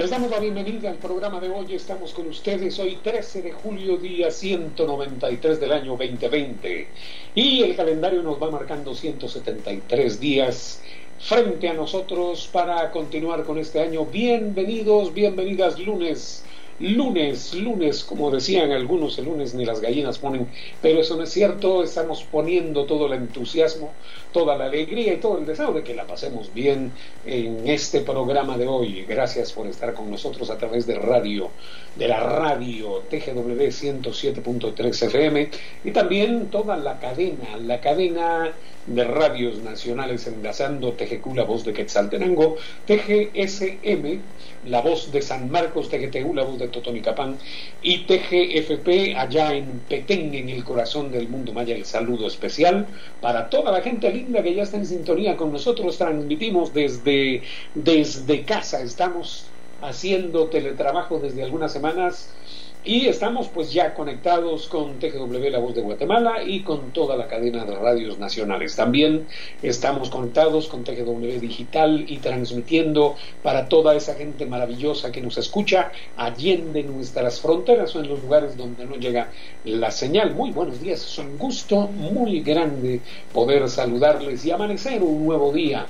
Les damos la bienvenida al programa de hoy. Estamos con ustedes hoy 13 de julio, día 193 del año 2020. Y el calendario nos va marcando 173 días frente a nosotros para continuar con este año. Bienvenidos, bienvenidas lunes lunes, lunes, como decían algunos, el lunes ni las gallinas ponen, pero eso no es cierto, estamos poniendo todo el entusiasmo, toda la alegría y todo el deseo de que la pasemos bien en este programa de hoy. Gracias por estar con nosotros a través de radio, de la radio TGW 107.3 FM y también toda la cadena, la cadena de radios nacionales enlazando TGQ, la voz de Quetzaltenango, TGSM, la voz de San Marcos, TGTU, la voz de Totonicapán, y TGFP allá en Petén, en el corazón del mundo maya. El saludo especial para toda la gente linda que ya está en sintonía con nosotros. Transmitimos desde, desde casa, estamos haciendo teletrabajo desde algunas semanas y estamos pues ya conectados con TGW La Voz de Guatemala y con toda la cadena de radios nacionales. También estamos conectados con TGW Digital y transmitiendo para toda esa gente maravillosa que nos escucha allende nuestras fronteras o en los lugares donde no llega la señal. Muy buenos días, es un gusto muy grande poder saludarles y amanecer un nuevo día.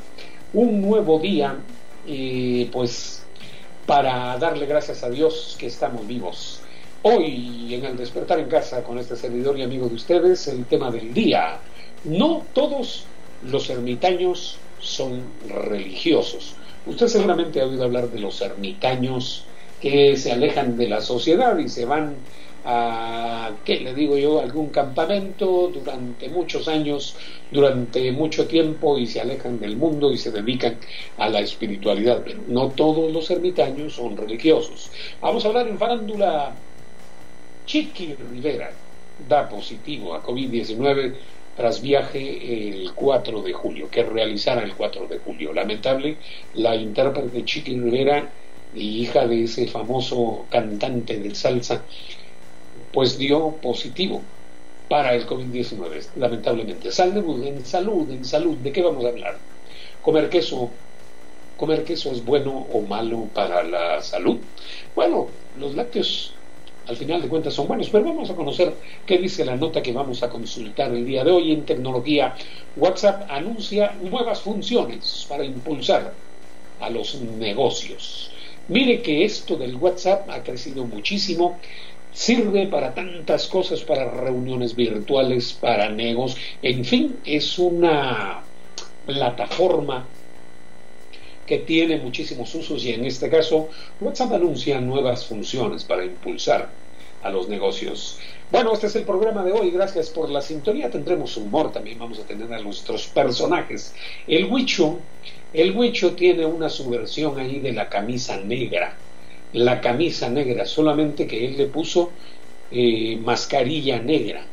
Un nuevo día, eh, pues para darle gracias a Dios que estamos vivos Hoy en el despertar en casa con este servidor y amigo de ustedes, el tema del día. No todos los ermitaños son religiosos. Usted seguramente ha oído hablar de los ermitaños que se alejan de la sociedad y se van a, ¿qué le digo yo?, algún campamento durante muchos años, durante mucho tiempo y se alejan del mundo y se dedican a la espiritualidad. Pero no todos los ermitaños son religiosos. Vamos a hablar en farándula Chiqui Rivera da positivo a COVID-19 tras viaje el 4 de julio, que realizara el 4 de julio. Lamentable, la intérprete Chiqui Rivera, hija de ese famoso cantante de salsa, pues dio positivo para el COVID-19, lamentablemente. Salud, en salud, en salud, ¿de qué vamos a hablar? Comer queso, comer queso es bueno o malo para la salud. Bueno, los lácteos al final de cuentas son buenos. Pero vamos a conocer qué dice la nota que vamos a consultar el día de hoy en tecnología. WhatsApp anuncia nuevas funciones para impulsar a los negocios. Mire que esto del WhatsApp ha crecido muchísimo. Sirve para tantas cosas, para reuniones virtuales, para negocios, en fin, es una plataforma que tiene muchísimos usos y en este caso WhatsApp anuncia nuevas funciones para impulsar a los negocios. Bueno, este es el programa de hoy. Gracias por la sintonía. Tendremos humor también. Vamos a tener a nuestros personajes. El Huicho, el Huicho tiene una subversión ahí de la camisa negra. La camisa negra, solamente que él le puso eh, mascarilla negra.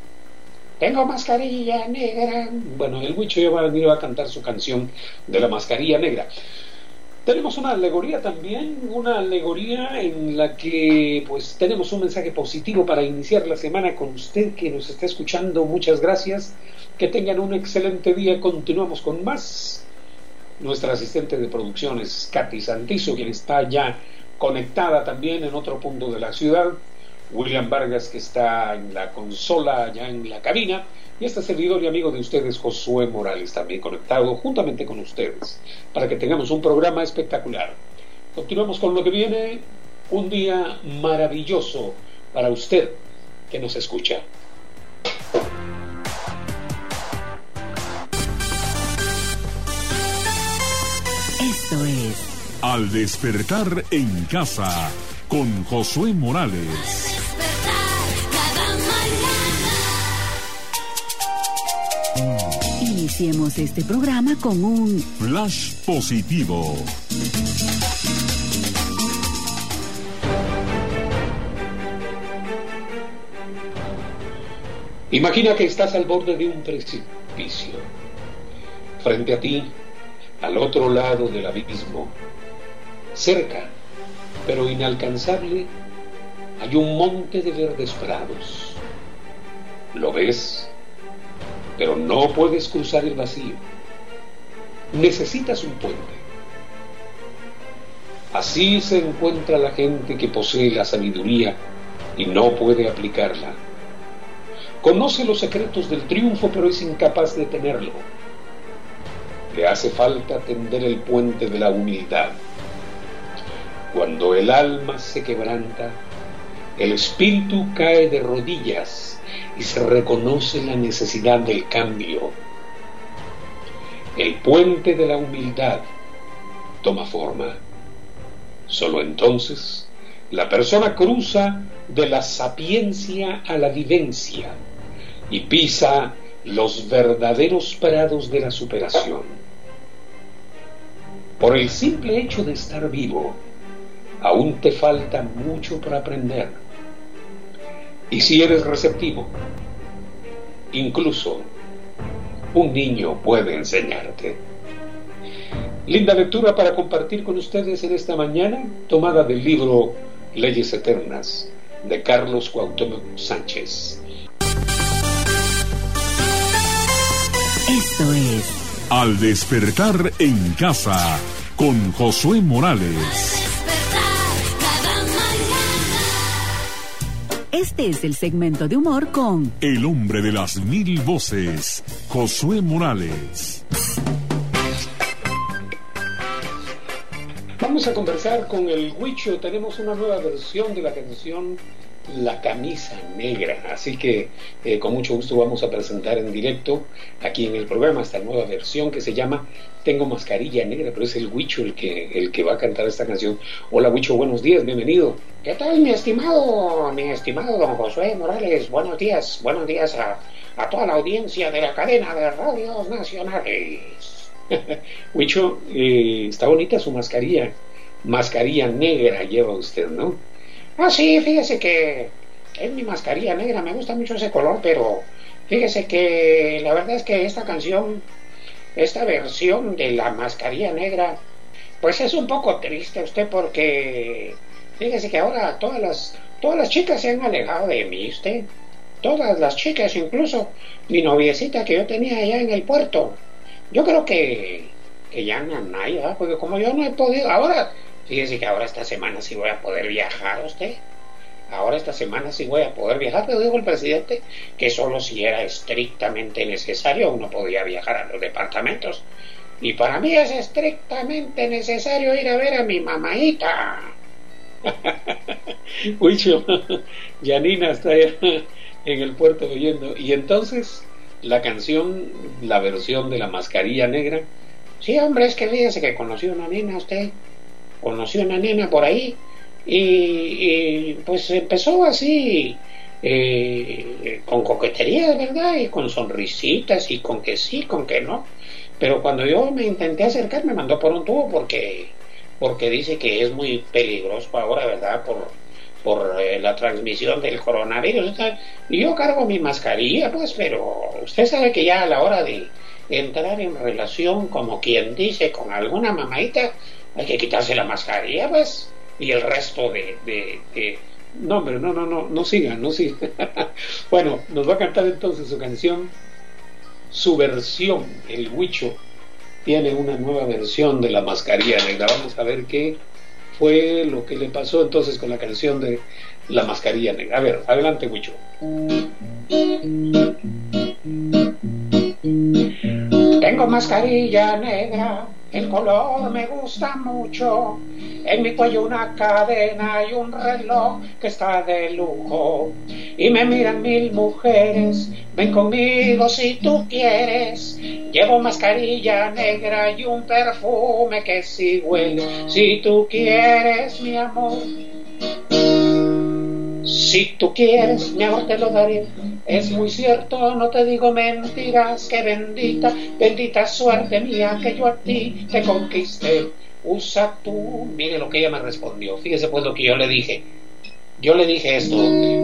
Tengo mascarilla negra. Bueno, el Huicho ya va a venir a cantar su canción de la mascarilla negra. Tenemos una alegoría también, una alegoría en la que pues tenemos un mensaje positivo para iniciar la semana con usted que nos está escuchando. Muchas gracias. Que tengan un excelente día. Continuamos con más. Nuestra asistente de producción es Katy Santizo, quien está ya conectada también en otro punto de la ciudad. William Vargas, que está en la consola, ya en la cabina y este servidor y amigo de ustedes, Josué Morales, también conectado juntamente con ustedes, para que tengamos un programa espectacular. Continuamos con lo que viene, un día maravilloso para usted que nos escucha. Esto es Al despertar en casa con Josué Morales. Iniciemos este programa con un flash positivo. Imagina que estás al borde de un precipicio. Frente a ti, al otro lado del abismo, cerca, pero inalcanzable, hay un monte de verdes prados. ¿Lo ves? Pero no puedes cruzar el vacío. Necesitas un puente. Así se encuentra la gente que posee la sabiduría y no puede aplicarla. Conoce los secretos del triunfo pero es incapaz de tenerlo. Le hace falta tender el puente de la humildad. Cuando el alma se quebranta, el espíritu cae de rodillas y se reconoce la necesidad del cambio. El puente de la humildad toma forma. Solo entonces la persona cruza de la sapiencia a la vivencia y pisa los verdaderos prados de la superación. Por el simple hecho de estar vivo, aún te falta mucho por aprender. Y si eres receptivo, incluso un niño puede enseñarte. Linda lectura para compartir con ustedes en esta mañana, tomada del libro Leyes Eternas de Carlos Cuauhtémoc Sánchez. Esto es Al despertar en casa con Josué Morales. Este es el segmento de humor con El hombre de las mil voces, Josué Morales. Vamos a conversar con el Huicho. Tenemos una nueva versión de la canción La camisa negra. Así que eh, con mucho gusto vamos a presentar en directo aquí en el programa esta nueva versión que se llama Tengo mascarilla negra, pero es el Huicho el que, el que va a cantar esta canción. Hola Huicho, buenos días, bienvenido. ¿Qué tal mi estimado, mi estimado don Josué Morales? Buenos días, buenos días a, a toda la audiencia de la cadena de radios nacionales. Huicho, eh, está bonita su mascarilla. Mascarilla negra lleva usted, ¿no? Ah, sí, fíjese que es mi mascarilla negra. Me gusta mucho ese color, pero fíjese que la verdad es que esta canción, esta versión de la mascarilla negra, pues es un poco triste usted porque fíjese que ahora todas las todas las chicas se han alejado de mí, usted. Todas las chicas, incluso mi noviecita que yo tenía allá en el puerto yo creo que, que ya no hay, porque como yo no he podido, ahora, fíjese que ahora esta semana sí voy a poder viajar usted. Ahora esta semana sí voy a poder viajar, pero dijo el presidente que solo si era estrictamente necesario uno podía viajar a los departamentos. Y para mí es estrictamente necesario ir a ver a mi mamaita. Huicho, Janina está en el puerto oyendo. Y entonces, la canción, la versión de la mascarilla negra. Sí, hombre, es que fíjese que conoció una nena usted, conoció una nena por ahí y, pues empezó así eh, con coquetería, de verdad, y con sonrisitas y con que sí, con que no. Pero cuando yo me intenté acercar me mandó por un tubo porque porque dice que es muy peligroso ahora, ¿verdad? Por por eh, la transmisión del coronavirus. Yo cargo mi mascarilla, pues, pero usted sabe que ya a la hora de entrar en relación, como quien dice, con alguna mamadita, hay que quitarse la mascarilla, pues, y el resto de... de, No, hombre, no, no, no, no siga, no siga. bueno, nos va a cantar entonces su canción, su versión, el Huicho, tiene una nueva versión de la mascarilla negra. Vamos a ver qué fue lo que le pasó entonces con la canción de La mascarilla negra. A ver, adelante, Huicho. Tengo mascarilla negra, el color me gusta mucho. En mi cuello una cadena y un reloj que está de lujo. Y me miran mil mujeres, ven conmigo si tú quieres. Llevo mascarilla negra y un perfume que sí huele. Si tú quieres, mi amor. Si tú quieres, mi amor, te lo daré. Es muy cierto, no te digo mentiras, que bendita, bendita suerte mía que yo a ti te conquisté. Usa tú, mire lo que ella me respondió, fíjese pues lo que yo le dije. Yo le dije esto,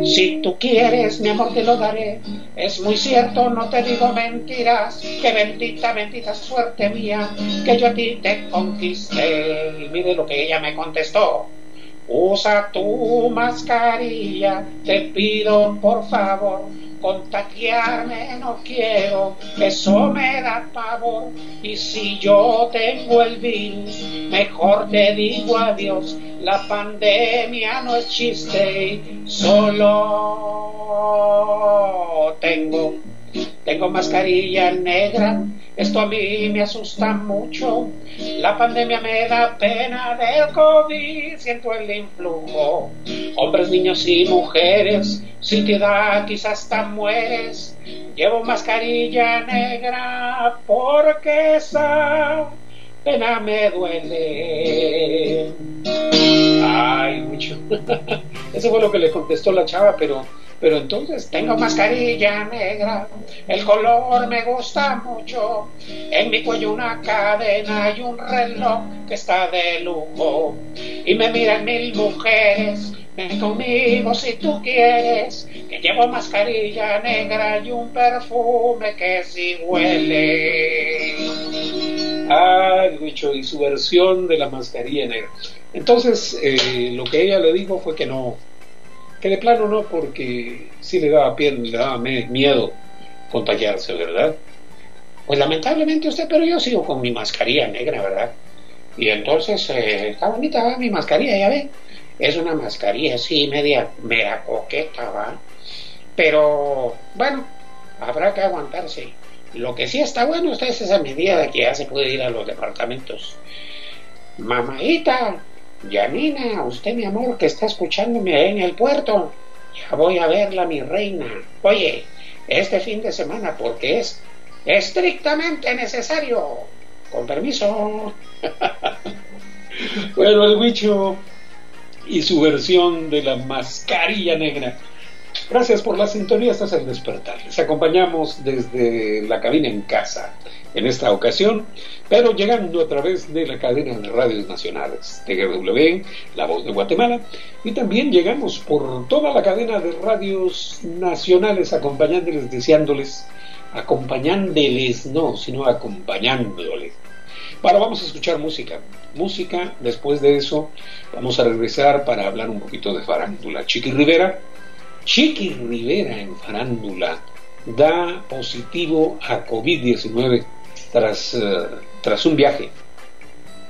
si tú quieres, mi amor, te lo daré. Es muy cierto, no te digo mentiras, que bendita, bendita suerte mía, que yo a ti te conquisté. Y mire lo que ella me contestó. Usa tu mascarilla, te pido por favor Contagiarme no quiero, eso me da pavor. Y si yo tengo el virus, mejor te digo adiós. La pandemia no es chiste, solo tengo tengo mascarilla negra, esto a mí me asusta mucho. La pandemia me da pena del COVID, siento el influjo. Hombres, niños y mujeres, si te da quizás hasta mueres. Llevo mascarilla negra porque esa pena me duele. Ay, mucho. Eso fue lo que le contestó la chava, pero pero entonces tengo mascarilla negra, el color me gusta mucho, en mi cuello una cadena y un reloj que está de lujo. Y me miran mil mujeres, ven conmigo si tú quieres, que llevo mascarilla negra y un perfume que si huele. Ah, dicho, y su versión de la mascarilla negra. Entonces, eh, lo que ella le dijo fue que no, que de plano no, porque sí le daba, pie, le daba miedo contagiarse, ¿verdad? Pues lamentablemente usted, pero yo sigo con mi mascarilla negra, ¿verdad? Y entonces, eh, está bonita mi mascarilla, ya ve. Es una mascarilla así, media, media coqueta. Pero, bueno, habrá que aguantarse. Lo que sí está bueno es esa medida de que ya se puede ir a los departamentos. Mamaita, Yanina, usted mi amor que está escuchándome en el puerto, ya voy a verla mi reina. Oye, este fin de semana porque es estrictamente necesario. Con permiso. bueno, el bicho y su versión de la mascarilla negra. Gracias por la sintonía, estás en despertar. Les acompañamos desde la cabina en casa en esta ocasión, pero llegando a través de la cadena de radios nacionales, TGW, La Voz de Guatemala, y también llegamos por toda la cadena de radios nacionales acompañándoles, deseándoles, acompañándoles, no, sino acompañándoles. Bueno, vamos a escuchar música. Música, después de eso vamos a regresar para hablar un poquito de farándula. Chiqui Rivera, Chiqui Rivera en farándula da positivo a COVID-19 tras, eh, tras un viaje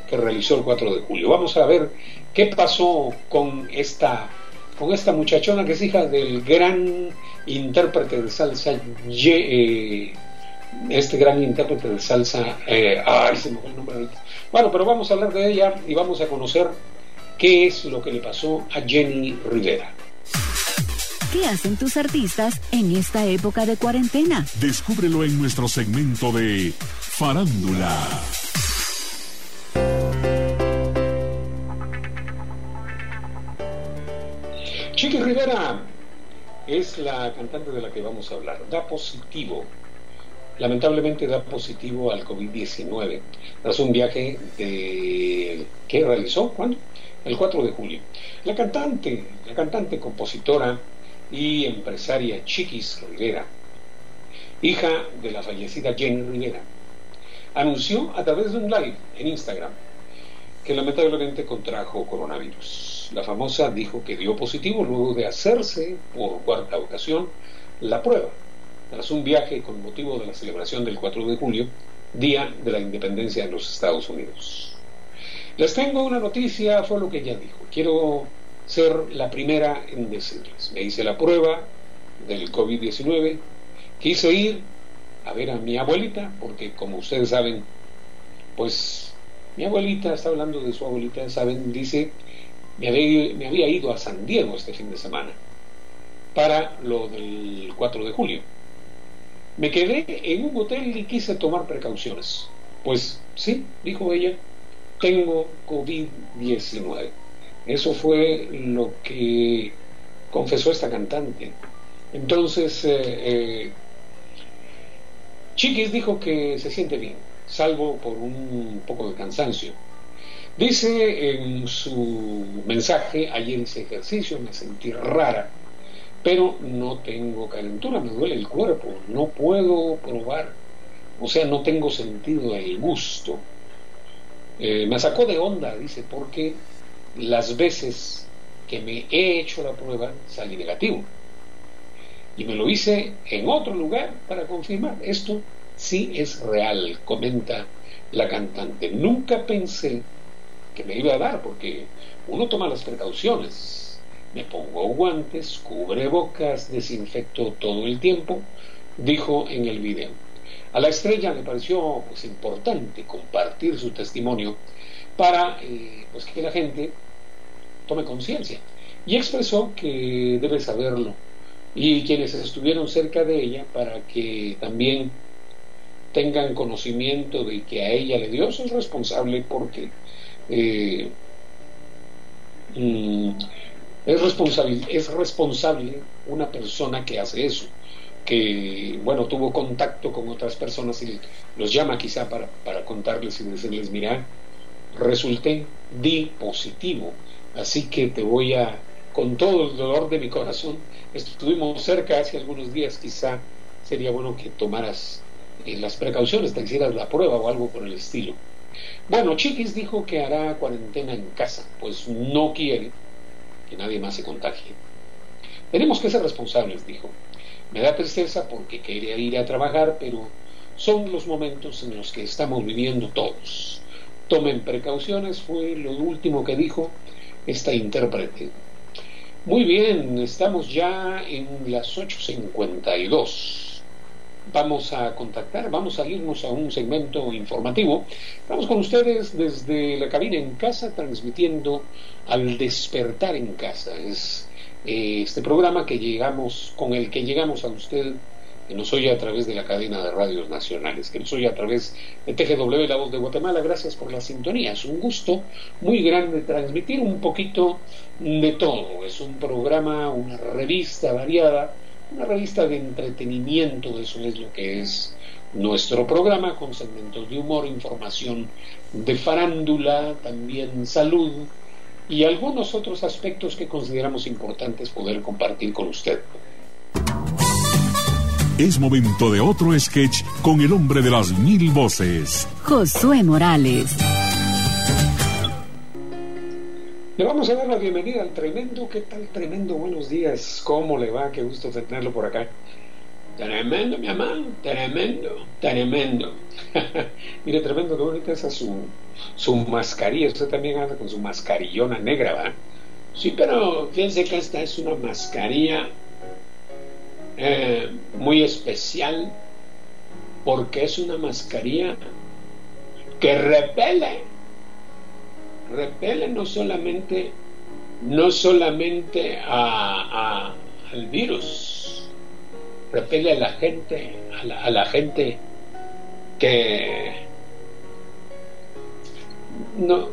que realizó el 4 de julio. Vamos a ver qué pasó con esta, con esta muchachona que es hija del gran intérprete de salsa, eh, este gran intérprete de salsa, eh, el nombre Bueno, pero vamos a hablar de ella y vamos a conocer qué es lo que le pasó a Jenny Rivera. ¿Qué hacen tus artistas en esta época de cuarentena? Descúbrelo en nuestro segmento de Farándula. Chiqui Rivera es la cantante de la que vamos a hablar. Da positivo. Lamentablemente da positivo al COVID-19 tras un viaje de que realizó ¿cuándo? El 4 de julio. La cantante, la cantante compositora y empresaria Chiquis Rivera, hija de la fallecida Jenny Rivera, anunció a través de un live en Instagram que lamentablemente contrajo coronavirus. La famosa dijo que dio positivo luego de hacerse por cuarta ocasión la prueba, tras un viaje con motivo de la celebración del 4 de julio, Día de la Independencia de los Estados Unidos. Les tengo una noticia, fue lo que ella dijo. Quiero ser la primera en decirles. Me hice la prueba del COVID-19, quise ir a ver a mi abuelita, porque como ustedes saben, pues mi abuelita, está hablando de su abuelita, saben, dice, me había, me había ido a San Diego este fin de semana para lo del 4 de julio. Me quedé en un hotel y quise tomar precauciones. Pues sí, dijo ella, tengo COVID-19. Eso fue lo que confesó esta cantante. Entonces, eh, eh, Chiquis dijo que se siente bien, salvo por un poco de cansancio. Dice en su mensaje, ayer hice ejercicio, me sentí rara, pero no tengo calentura, me duele el cuerpo, no puedo probar, o sea, no tengo sentido del gusto. Eh, me sacó de onda, dice, porque las veces que me he hecho la prueba salí negativo. y me lo hice en otro lugar para confirmar. Esto sí es real, comenta la cantante. Nunca pensé que me iba a dar porque uno toma las precauciones. Me pongo guantes, cubre bocas, desinfecto todo el tiempo, dijo en el video. A la estrella le pareció pues, importante compartir su testimonio para eh, pues, que la gente tome conciencia. Y expresó que debe saberlo. Y quienes estuvieron cerca de ella para que también tengan conocimiento de que a ella le dio, es responsable porque eh, mm, es, responsable, es responsable una persona que hace eso, que bueno, tuvo contacto con otras personas y los llama quizá para, para contarles y decirles, mira, resulté, di positivo, así que te voy a, con todo el dolor de mi corazón, estuvimos cerca hace algunos días, quizá sería bueno que tomaras eh, las precauciones, te hicieras la prueba o algo por el estilo. Bueno, Chiquis dijo que hará cuarentena en casa, pues no quiere que nadie más se contagie. Tenemos que ser responsables, dijo. Me da tristeza porque quería ir a trabajar, pero son los momentos en los que estamos viviendo todos. Tomen precauciones, fue lo último que dijo esta intérprete. Muy bien, estamos ya en las 8.52. Vamos a contactar, vamos a irnos a un segmento informativo. Vamos con ustedes desde la cabina en casa, transmitiendo al despertar en casa. Es eh, este programa que llegamos, con el que llegamos a usted que nos oye a través de la cadena de radios nacionales, que nos oye a través de TGW La Voz de Guatemala. Gracias por la sintonía. Es un gusto muy grande transmitir un poquito de todo. Es un programa, una revista variada, una revista de entretenimiento, eso es lo que es nuestro programa, con segmentos de humor, información de farándula, también salud y algunos otros aspectos que consideramos importantes poder compartir con usted. Es momento de otro sketch con el hombre de las mil voces. Josué Morales. Le vamos a dar la bienvenida al tremendo. ¿Qué tal, tremendo? Buenos días. ¿Cómo le va? Qué gusto tenerlo por acá. Tremendo, mi amor. Tremendo, tremendo. Mire, tremendo, qué bonita esa su, su mascarilla. Usted también anda con su mascarillona negra, ¿va? Sí, pero fíjense que esta es una mascarilla eh, muy especial porque es una mascarilla que repele, repele no solamente, no solamente a, al virus, repele a la gente, a la, a la gente que no,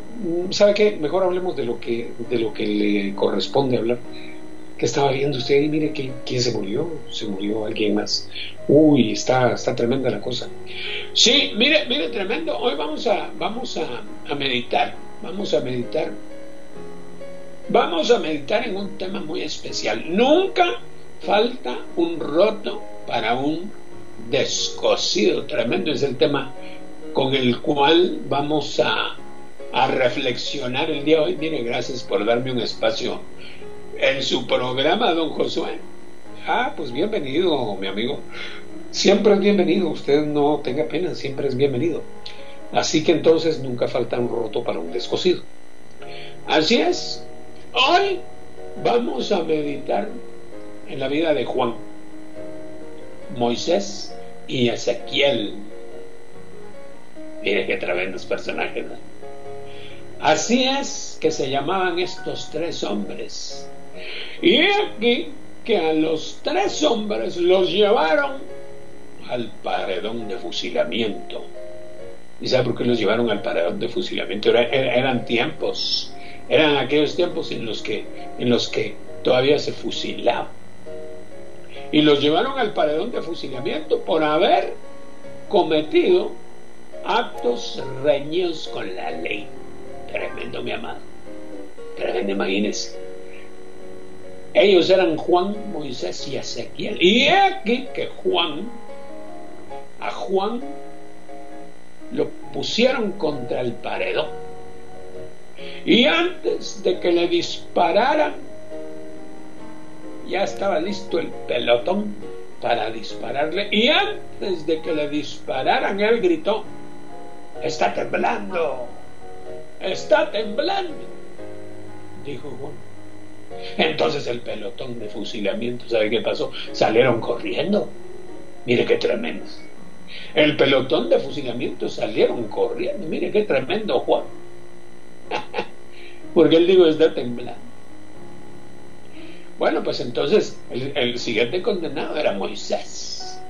¿sabe qué? Mejor hablemos de lo que, de lo que le corresponde hablar que estaba viendo usted y mire que, quién se murió, se murió alguien más. Uy, está, está tremenda la cosa. Sí, mire, mire, tremendo. Hoy vamos a, vamos a, meditar, vamos a meditar. Vamos a meditar en un tema muy especial. Nunca falta un roto para un descosido. Tremendo es el tema con el cual vamos a, a reflexionar el día de hoy. Mire, gracias por darme un espacio en su programa, don Josué. Ah, pues bienvenido, mi amigo. Siempre es bienvenido, usted no tenga pena, siempre es bienvenido. Así que entonces nunca falta un roto para un descosido. Así es, hoy vamos a meditar en la vida de Juan, Moisés y Ezequiel. Mire qué tremendos personajes. Así es que se llamaban estos tres hombres y aquí que a los tres hombres los llevaron al paredón de fusilamiento. ¿Y sabe por qué los llevaron al paredón de fusilamiento? eran tiempos, eran aquellos tiempos en los que, en los que todavía se fusilaba. Y los llevaron al paredón de fusilamiento por haber cometido actos reñidos con la ley. Tremendo, mi amado. Tremendo, imagínense ellos eran Juan, Moisés y Ezequiel. Y aquí que Juan, a Juan lo pusieron contra el paredón. Y antes de que le dispararan, ya estaba listo el pelotón para dispararle y antes de que le dispararan él gritó, está temblando, está temblando, dijo Juan. Entonces el pelotón de fusilamiento, ¿sabe qué pasó? Salieron corriendo. Mire qué tremendo. El pelotón de fusilamiento salieron corriendo. Mire qué tremendo Juan. Porque él dijo está temblando. Bueno, pues entonces el, siguiente condenado era Moisés.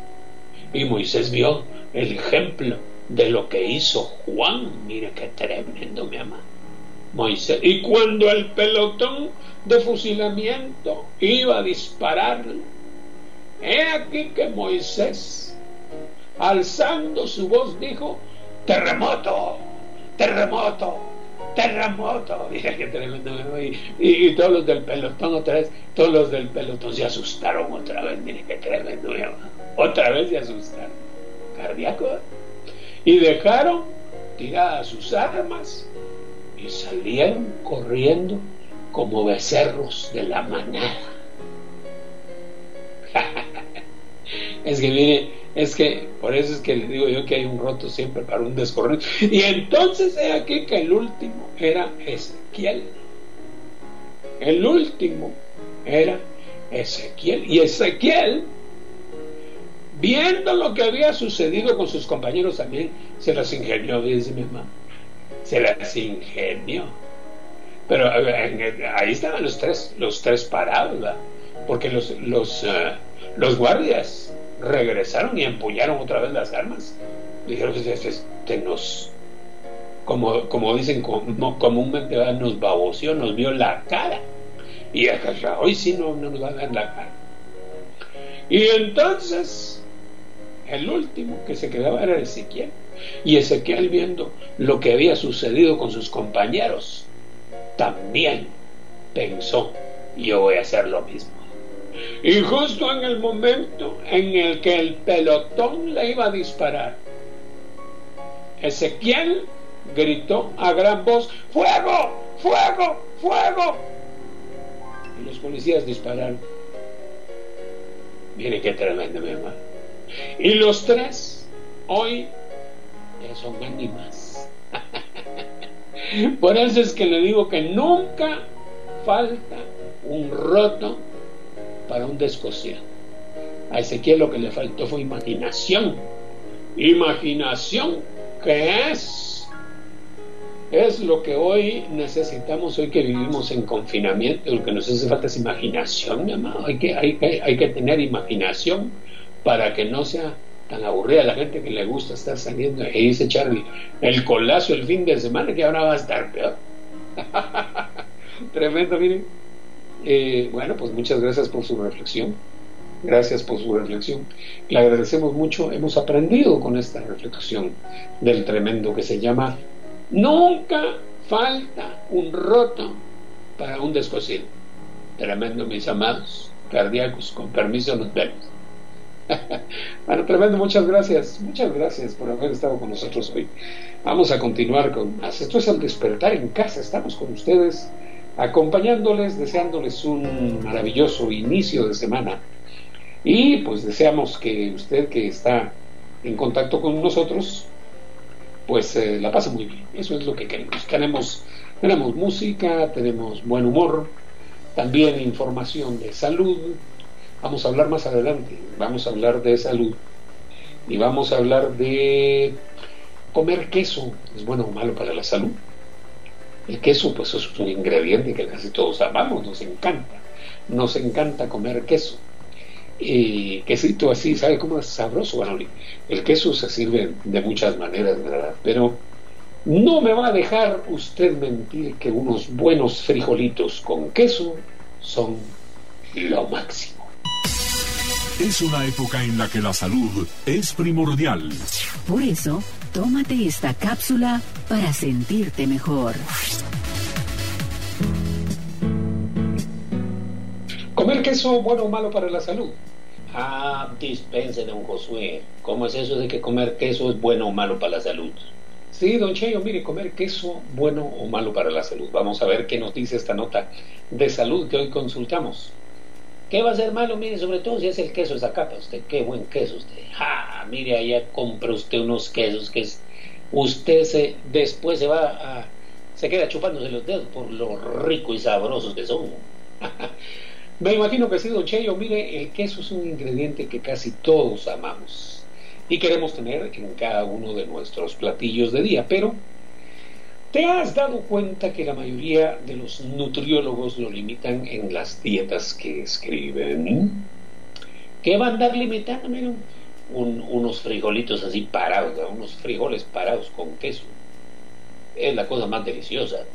Y Moisés vio el ejemplo de lo que hizo Juan. Mire qué tremendo, mi amado. Moisés. Y cuando el pelotón de fusilamiento iba a dispararle, he aquí que Moisés, alzando su voz, dijo, terremoto, terremoto, terremoto. Que tremendo. Y, todos los del pelotón otra vez, todos los del pelotón se asustaron otra vez. Mire qué tremendo. Otra vez se asustaron. Cardíaco. Y dejaron tiradas sus armas y salieron corriendo como becerros de la manada. es que mire, es que por eso es que le digo yo que hay un roto siempre para un descorrido. Y entonces he aquí que el último era Ezequiel. El último era Ezequiel. Y Ezequiel, viendo lo que había sucedido con sus compañeros también, se las ingenió, dice mi mamá. Se las ingenió. Pero ahí estaban los tres, los tres parados. Porque los, los, eh, los guardias regresaron y empuñaron otra vez las armas. Dijeron que este, este nos, como, como dicen comúnmente, nos baboció, nos vio la cara. Y hoy sí no, no nos va a dar la cara. Y entonces, el último que se quedaba era Ezequiel. Y Ezequiel viendo lo que había sucedido con sus compañeros, también pensó, yo voy a hacer lo mismo. Y justo en el momento en el que el pelotón le iba a disparar, Ezequiel gritó a gran voz, ¡Fuego! ¡Fuego! ¡Fuego! Y los policías dispararon. Mire qué tremendo, mi hermano. Y los tres hoy ya son ánimas. Por eso es que le digo que nunca falta un roto para un descosido. A Ezequiel lo que le faltó fue imaginación. Imaginación que es es lo que hoy necesitamos, hoy que vivimos en confinamiento, lo que nos hace falta es imaginación, mi amado. Hay que, hay, hay que tener imaginación para que no sea tan aburrida la gente que le gusta estar saliendo. Y dice Charlie, el colazo el fin de semana que ahora va a estar peor. Tremendo, miren. Eh, bueno, pues muchas gracias por su reflexión. Gracias por su reflexión. Le agradecemos mucho. Hemos aprendido con esta reflexión del tremendo que se llama Nunca falta un roto para un descosido. Tremendo, mis amados cardíacos. Con permiso, nos vemos. bueno, tremendo, muchas gracias. Muchas gracias por haber estado con nosotros hoy. Vamos a continuar con más. Esto es el despertar en casa. Estamos con ustedes acompañándoles, deseándoles un maravilloso inicio de semana. Y pues deseamos que usted que está en contacto con nosotros, pues eh, la pase muy bien. Eso es lo que queremos. Tenemos, tenemos música, tenemos buen humor, también información de salud. Vamos a hablar más adelante, vamos a hablar de salud y vamos a hablar de comer queso. ¿Es bueno o malo para la salud? El queso, pues es un ingrediente que casi todos amamos, nos encanta. Nos encanta comer queso. Y quesito así, ¿sabe cómo es sabroso? Bueno, el queso se sirve de muchas maneras, ¿verdad? Pero no me va a dejar usted mentir que unos buenos frijolitos con queso son lo máximo. Es una época en la que la salud es primordial. Por eso, tómate esta cápsula para sentirte mejor. ¿Comer queso bueno o malo para la salud? Ah, dispense, don Josué. ¿Cómo es eso de que comer queso es bueno o malo para la salud? Sí, don Cheyo, mire, comer queso bueno o malo para la salud. Vamos a ver qué nos dice esta nota de salud que hoy consultamos. ¿Qué va a ser malo? Mire, sobre todo si es el queso de Zacapa. Usted, qué buen queso usted. ¡Ja! Mire, allá compra usted unos quesos que es, usted se, después se va a, se queda chupándose los dedos por lo rico y sabrosos que son. Me imagino que sí, don Cheyo, mire, el queso es un ingrediente que casi todos amamos y queremos tener en cada uno de nuestros platillos de día, pero ¿Te has dado cuenta que la mayoría de los nutriólogos lo limitan en las dietas que escriben? ¿Qué van a andar limitando? unos frijolitos así parados, unos frijoles parados con queso. Es la cosa más deliciosa.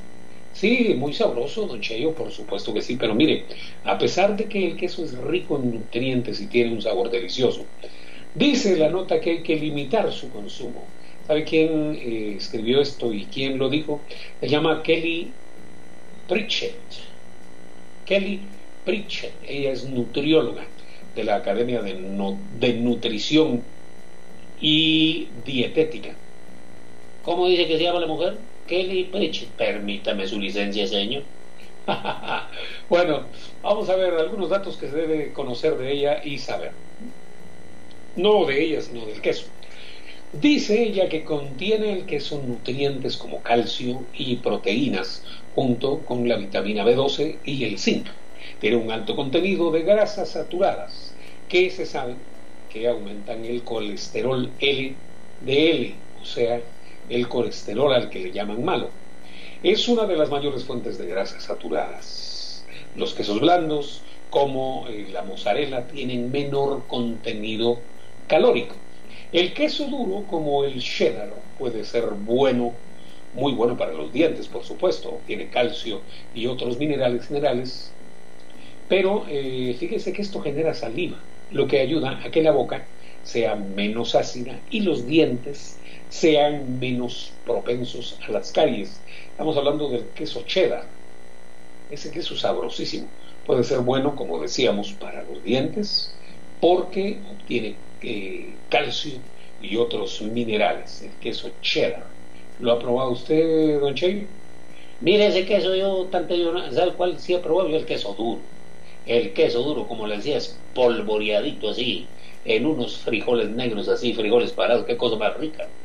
Sí, muy sabroso, don Cheyo, por supuesto que sí, pero mire, a pesar de que el queso es rico en nutrientes y tiene un sabor delicioso, dice la nota que hay que limitar su consumo ¿Sabe quién eh, escribió esto y quién lo dijo? Se llama Kelly Pritchett. Kelly Pritchett, ella es nutrióloga de la Academia de, Nutrición y Dietética. ¿Cómo dice que se llama la mujer? Kelly Pritchett. Permítame su licencia, señor. bueno, vamos a ver algunos datos que se debe conocer de ella y saber. No de ella, sino del queso. Dice ella que contiene el queso nutrientes como calcio y proteínas, junto con la vitamina B12 y el zinc. Tiene un alto contenido de grasas saturadas, que se sabe que aumentan el colesterol LDL, o sea, el colesterol al que le llaman malo. Es una de las mayores fuentes de grasas saturadas. Los quesos blandos, como eh, la mozzarella, tienen menor contenido calórico el queso duro, como el cheddar, puede ser bueno, muy bueno para los dientes, por supuesto, tiene calcio y otros minerales generales, pero eh, fíjese que esto genera saliva, lo que ayuda a que la boca sea menos ácida y los dientes sean menos propensos a las caries. Estamos hablando del queso cheddar, ese queso sabrosísimo. Puede ser bueno, como decíamos, para los dientes, porque obtiene eh, calcio y otros minerales, el queso cheddar. ¿Lo ha probado usted, don Che? Mire ese queso, yo tanto yo, ¿sabe cuál sí he probado? Yo el queso duro. El queso duro, como le decía, es polvoreadito así, en unos frijoles negros así, frijoles parados, qué cosa más rica.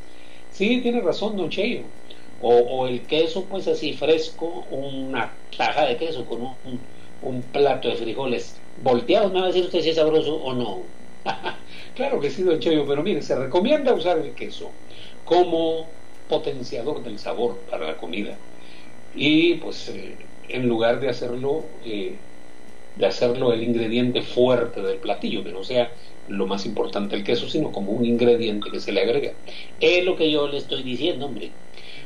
Sí, tiene razón, don Cheyo. O, o, el queso, pues así fresco, una taja de queso con un, un plato de frijoles volteados, me va a decir usted si es sabroso o no. claro que sí, don Cheyo, pero mire, se recomienda usar el queso como potenciador del sabor para la comida. Y pues eh, en lugar de hacerlo, eh, de hacerlo el ingrediente fuerte del platillo, que no sea lo más importante el queso, sino como un ingrediente que se le agrega. Es lo que yo le estoy diciendo, hombre.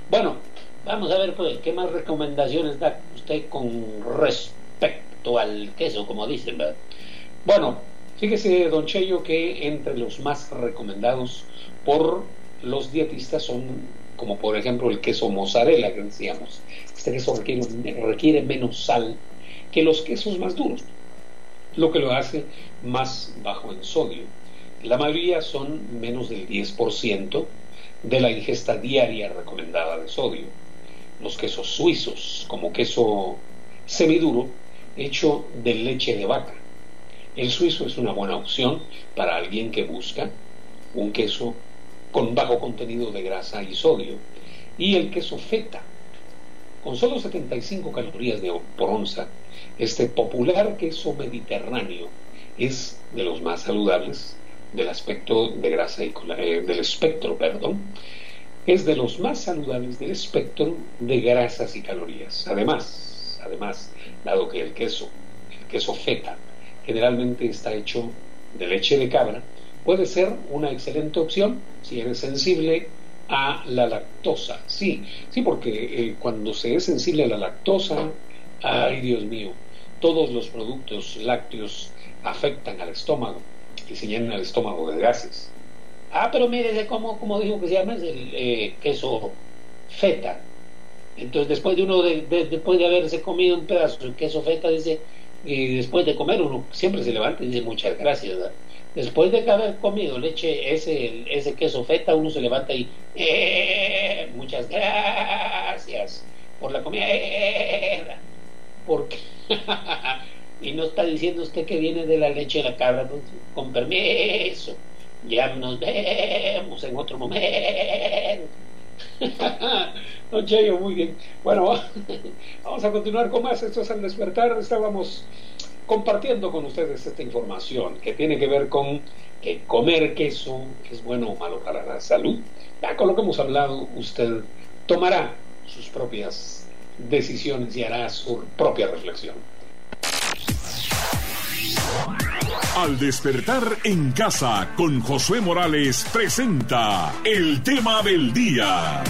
Bueno, vamos a ver pues, qué más recomendaciones da usted con respecto al queso, como dicen, ¿verdad? Bueno, Fíjese, don Cheyo, que entre los más recomendados por los dietistas son, como por ejemplo el queso mozzarella que decíamos. Este queso requiere, menos sal que los quesos más duros, lo que lo hace más bajo en sodio. La mayoría son menos del 10% de la ingesta diaria recomendada de sodio. Los quesos suizos, como queso semiduro, hecho de leche de vaca, el suizo es una buena opción para alguien que busca un queso con bajo contenido de grasa y sodio. Y el queso feta, con solo 75 calorías de, por onza, este popular queso mediterráneo es de los más saludables del aspecto de grasa y eh, del espectro, perdón, es de los más saludables del espectro de grasas y calorías. Además, además, dado que el queso, el queso feta, generalmente está hecho de leche de cabra, puede ser una excelente opción si eres sensible a la lactosa. Sí, sí, porque eh, cuando se es sensible a la lactosa, ay Dios mío, todos los productos lácteos afectan al estómago y se llenan el estómago de gases. Ah, pero mire, ¿cómo, cómo dijo que se llama? Es el eh, queso feta. Entonces, después de uno de, después de haberse comido un pedazo de queso feta, dice, y después de comer uno siempre se levanta y dice muchas gracias. Después de haber comido leche, ese, ese queso feta, uno se levanta y eh, muchas gracias por la comida. porque y no está diciendo usted que viene de la leche de la cabra, con permiso, ya nos vemos en otro momento. Don muy bien. Bueno, vamos a continuar con más. Esto es al despertar. Estábamos compartiendo con ustedes esta información que tiene que ver con que comer queso es bueno o malo para la salud. Ya con lo que hemos hablado, usted tomará sus propias decisiones y hará su propia reflexión. Al despertar en casa con Josué Morales presenta el tema del día.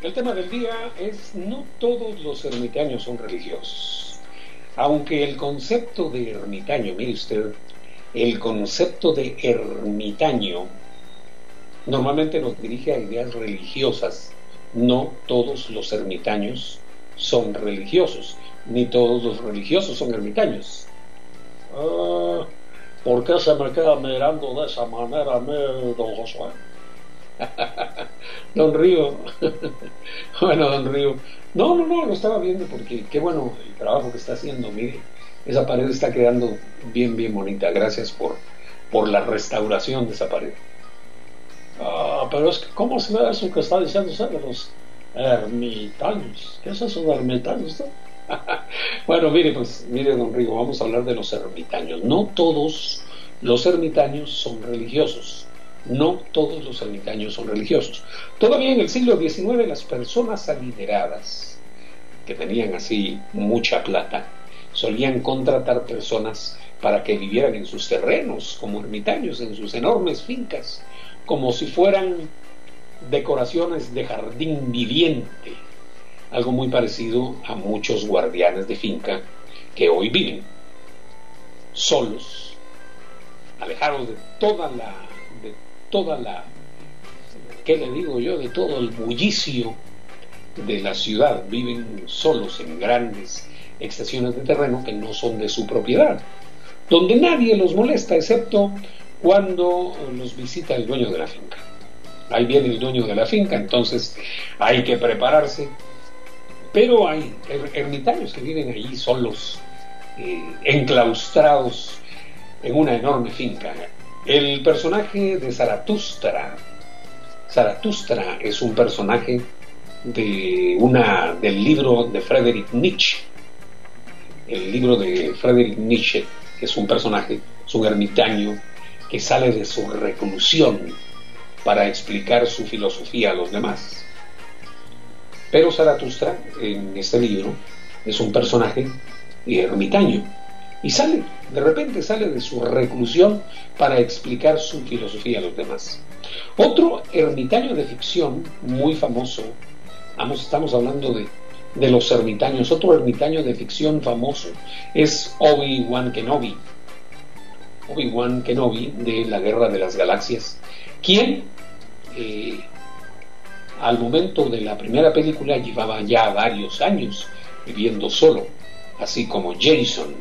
El tema del día es no todos los ermitaños son religiosos. Aunque el concepto de ermitaño, mire usted, el concepto de ermitaño normalmente nos dirige a ideas religiosas. No todos los ermitaños son religiosos, ni todos los religiosos son ermitaños. Ah, ¿Por qué se me queda mirando de esa manera, don Josué? don Río, bueno, don Río, no, no, no, lo estaba viendo porque qué bueno el trabajo que está haciendo, mire, esa pared está quedando bien, bien bonita, gracias por, por la restauración de esa pared. Ah, pero es que, ¿cómo se ve eso que está diciendo usted de los ermitaños? ¿Qué es eso de ermitaños? bueno, mire, pues, mire, don Rigo, vamos a hablar de los ermitaños. No todos los ermitaños son religiosos. No todos los ermitaños son religiosos. Todavía en el siglo XIX las personas adineradas, que tenían así mucha plata, solían contratar personas para que vivieran en sus terrenos como ermitaños, en sus enormes fincas como si fueran decoraciones de jardín viviente, algo muy parecido a muchos guardianes de finca que hoy viven solos, alejados de toda la, de toda la, ¿qué le digo yo? De todo el bullicio de la ciudad, viven solos en grandes extensiones de terreno que no son de su propiedad, donde nadie los molesta excepto cuando los visita el dueño de la finca. Ahí viene el dueño de la finca, entonces hay que prepararse. Pero hay er-, ermitaños que viven allí solos, eh, enclaustrados en una enorme finca. El personaje de Zaratustra, Zaratustra es un personaje de una, del libro de Friedrich Nietzsche. El libro de Friedrich Nietzsche es un personaje, es un ermitaño que sale de su reclusión para explicar su filosofía a los demás. Pero Zaratustra, en este libro, es un personaje ermitaño y sale, de repente sale de su reclusión para explicar su filosofía a los demás. Otro ermitaño de ficción muy famoso, estamos hablando de, de los ermitaños, otro ermitaño de ficción famoso es Obi-Wan Kenobi Obi-Wan Kenobi de la Guerra de las Galaxias, quien eh, al momento de la primera película llevaba ya varios años viviendo solo, así como Jason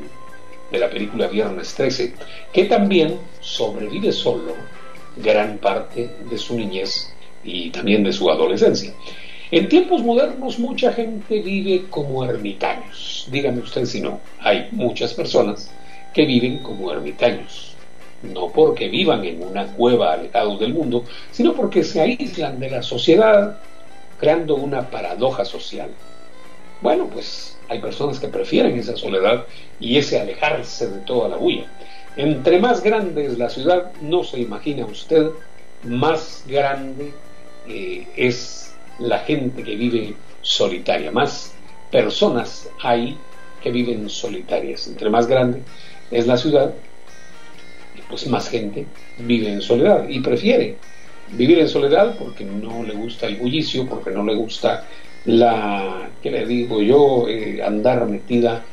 de la película Viernes 13, que también sobrevive solo gran parte de su niñez y también de su adolescencia. En tiempos modernos mucha gente vive como ermitaños. Dígame usted si no, hay muchas personas que viven como ermitaños, no porque vivan en una cueva alejados del mundo, sino porque se aíslan de la sociedad, creando una paradoja social. Bueno, pues hay personas que prefieren esa soledad y ese alejarse de toda la bulla. Entre más grande es la ciudad, no se imagina usted, más grande eh, es la gente que vive solitaria, más personas hay que viven solitarias. Entre más grande es la ciudad, pues más gente vive en soledad y prefiere vivir en soledad porque no le gusta el bullicio, porque no le gusta la, ¿qué le digo yo?, eh, andar metida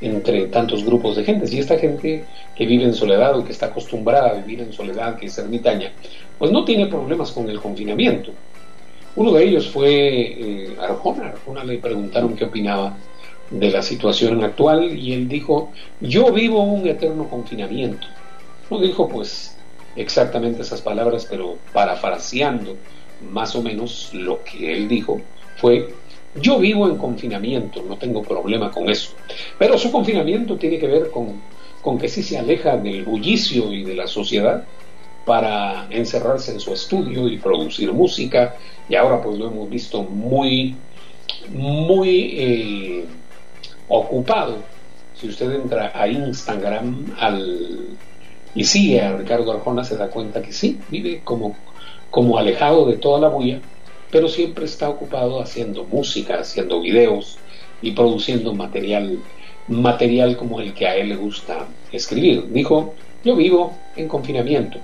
entre tantos grupos de gente. Y esta gente que vive en soledad o que está acostumbrada a vivir en soledad, que es ermitaña, pues no tiene problemas con el confinamiento. Uno de ellos fue eh, Arjona. Arjona le preguntaron qué opinaba de la situación actual y él dijo, yo vivo un eterno confinamiento. No dijo pues exactamente esas palabras, pero parafraseando más o menos lo que él dijo fue, yo vivo en confinamiento, no tengo problema con eso, pero su confinamiento tiene que ver con, con que sí se aleja del bullicio y de la sociedad para encerrarse en su estudio y producir música, y ahora pues lo hemos visto muy, muy eh, ocupado. Si usted entra a Instagram al, y sigue a Ricardo Arjona, se da cuenta que sí, vive como, como alejado de toda la bulla, pero siempre está ocupado haciendo música, haciendo videos y produciendo material, material como el que a él le gusta escribir. Dijo, yo vivo en confinamiento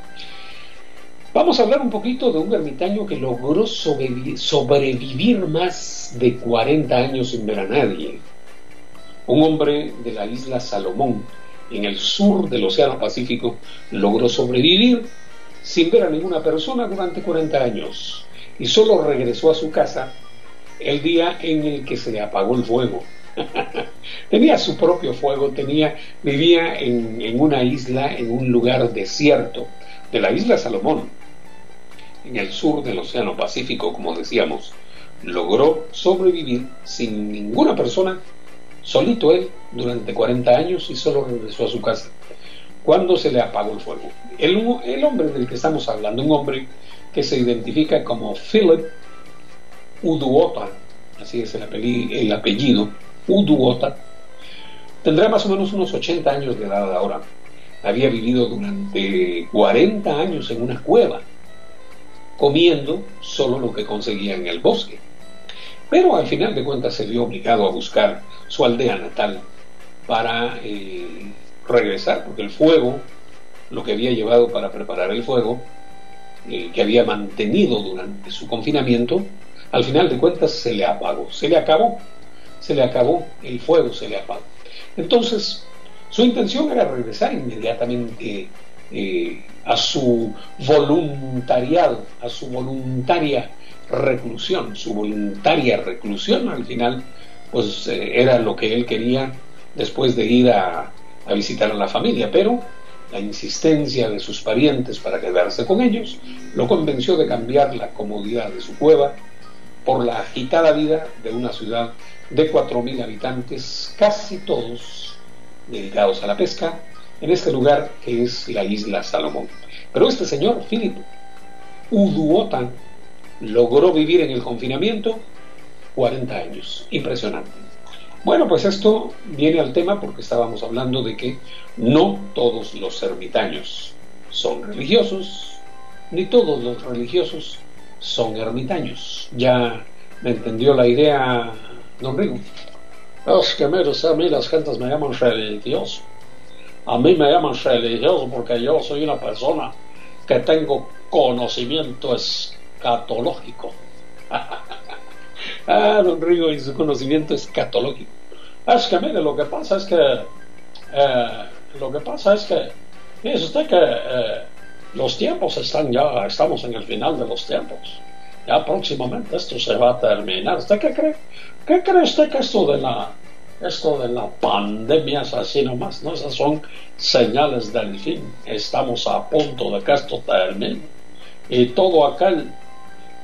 Vamos a hablar un poquito de un ermitaño que logró sobrevivir más de 40 años sin ver a nadie. Un hombre de la isla Salomón, en el sur del Océano Pacífico, logró sobrevivir sin ver a ninguna persona durante 40 años y solo regresó a su casa el día en el que se le apagó el fuego. tenía su propio fuego, tenía, vivía en, en una isla, en un lugar desierto de la isla Salomón en el sur del Océano Pacífico, como decíamos, logró sobrevivir sin ninguna persona, solito él, durante 40 años y solo regresó a su casa cuando se le apagó el fuego. El, hombre del que estamos hablando, un hombre que se identifica como Philip Uduota, así es el, el apellido, Uduota, tendrá más o menos unos 80 años de edad ahora. Había vivido durante 40 años en una cueva comiendo solo lo que conseguía en el bosque. Pero al final de cuentas se vio obligado a buscar su aldea natal para eh, regresar, porque el fuego, lo que había llevado para preparar el fuego, eh, que había mantenido durante su confinamiento, al final de cuentas se le apagó, se le acabó, se le acabó el fuego, se le apagó. Entonces, su intención era regresar inmediatamente eh, a su voluntariado, a su voluntaria reclusión. Su voluntaria reclusión al final pues eh, era lo que él quería después de ir a, a visitar a la familia, pero la insistencia de sus parientes para quedarse con ellos lo convenció de cambiar la comodidad de su cueva por la agitada vida de una ciudad de 4.000 habitantes, casi todos dedicados a la pesca, en este lugar que es la isla Salomón. Pero este señor, Philip Uduotan, logró vivir en el confinamiento 40 años. Impresionante. Bueno, pues esto viene al tema porque estábamos hablando de que no todos los ermitaños son religiosos, ni todos los religiosos son ermitaños. Ya me entendió la idea, don Rigo. Es que a mí las gentes me llaman religioso. A mí me llaman religioso porque yo soy una persona que tengo conocimiento escatológico. ah, don Rigo y su conocimiento escatológico. Es que mire, lo que pasa es que eh, lo que pasa es que es usted que eh, los tiempos están ya, estamos en el final de los tiempos. Ya próximamente esto se va a terminar. ¿Usted qué cree? ¿Qué cree usted que esto de la esto de la pandemia es así nomás, ¿no? Esas son señales del fin. Estamos a punto de que esto termine. Y todo aquel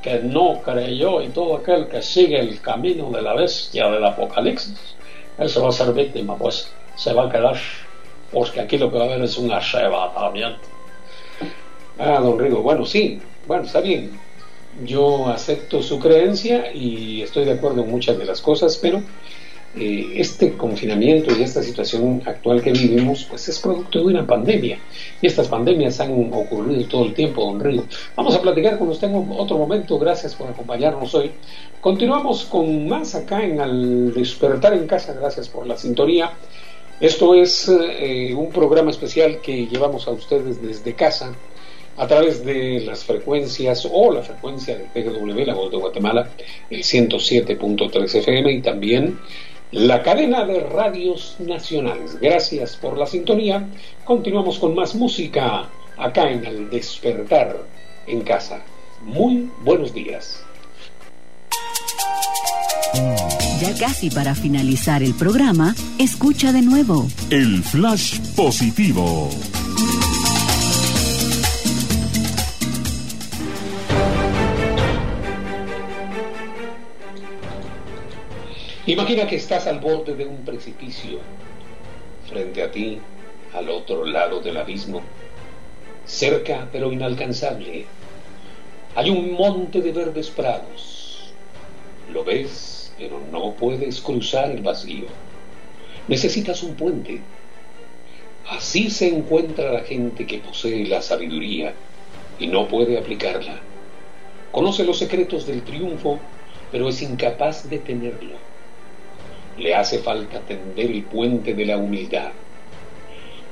que no creyó y todo aquel que sigue el camino de la bestia del Apocalipsis, eso va a ser víctima, pues se va a quedar, porque aquí lo que va a haber es un arrebatamiento. Ah, don Rigo, bueno, sí, bueno, está bien. Yo acepto su creencia y estoy de acuerdo en muchas de las cosas, pero eh, este confinamiento y esta situación actual que vivimos, pues es producto de una pandemia. Y estas pandemias han ocurrido todo el tiempo, don Río. Vamos a platicar con usted en otro momento. Gracias por acompañarnos hoy. Continuamos con más acá en Al Despertar en Casa. Gracias por la sintonía. Esto es eh, un programa especial que llevamos a ustedes desde casa a través de las frecuencias o la frecuencia de TGW, la voz de Guatemala, el 107.3 FM y también la cadena de radios nacionales. Gracias por la sintonía. Continuamos con más música acá en el despertar en casa. Muy buenos días. Ya casi para finalizar el programa, escucha de nuevo. El flash positivo. Imagina que estás al borde de un precipicio. Frente a ti, al otro lado del abismo, cerca pero inalcanzable, hay un monte de verdes prados. Lo ves, pero no puedes cruzar el vacío. Necesitas un puente. Así se encuentra la gente que posee la sabiduría y no puede aplicarla. Conoce los secretos del triunfo, pero es incapaz de tenerlo. Le hace falta tender el puente de la humildad.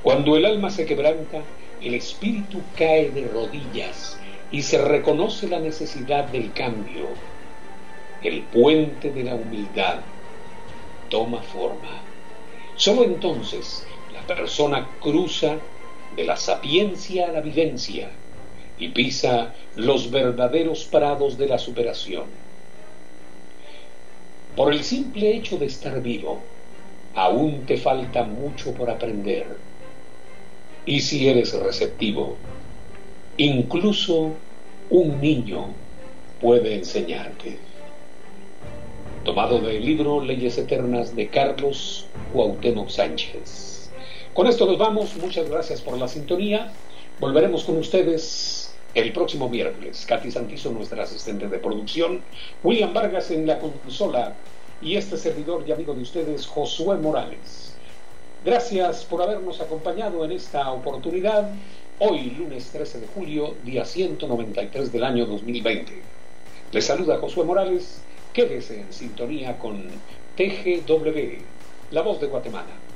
Cuando el alma se quebranta, el espíritu cae de rodillas y se reconoce la necesidad del cambio. El puente de la humildad toma forma. Solo entonces la persona cruza de la sapiencia a la vivencia y pisa los verdaderos prados de la superación. Por el simple hecho de estar vivo, aún te falta mucho por aprender. Y si eres receptivo, incluso un niño puede enseñarte. Tomado del libro Leyes Eternas de Carlos Cuauhtémoc Sánchez. Con esto nos vamos. Muchas gracias por la sintonía. Volveremos con ustedes el próximo miércoles. Katy Santizo, nuestra asistente de producción. William Vargas en la consola. Y este servidor y amigo de ustedes, Josué Morales. Gracias por habernos acompañado en esta oportunidad. Hoy, lunes 13 de julio, día 193 del año 2020. Les saluda Josué Morales. Quédese en sintonía con TGW, la voz de Guatemala.